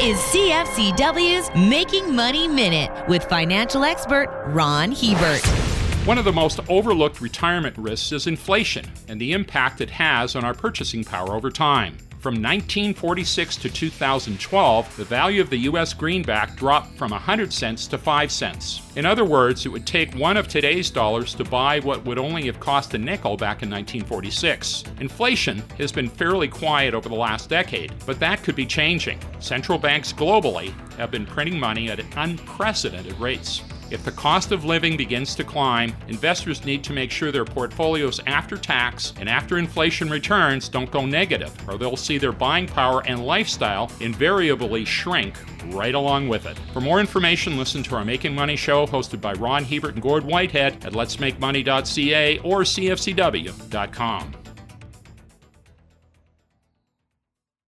is CFCW's Making Money Minute with financial expert Ron Hebert. One of the most overlooked retirement risks is inflation and the impact it has on our purchasing power over time. From 1946 to 2012, the value of the US greenback dropped from 100 cents to 5 cents. In other words, it would take one of today's dollars to buy what would only have cost a nickel back in 1946. Inflation has been fairly quiet over the last decade, but that could be changing. Central banks globally have been printing money at unprecedented rates. If the cost of living begins to climb, investors need to make sure their portfolios after tax and after inflation returns don't go negative, or they'll see their buying power and lifestyle invariably shrink right along with it. For more information, listen to our Making Money show hosted by Ron Hebert and Gord Whitehead at letsmakemoney.ca or cfcw.com.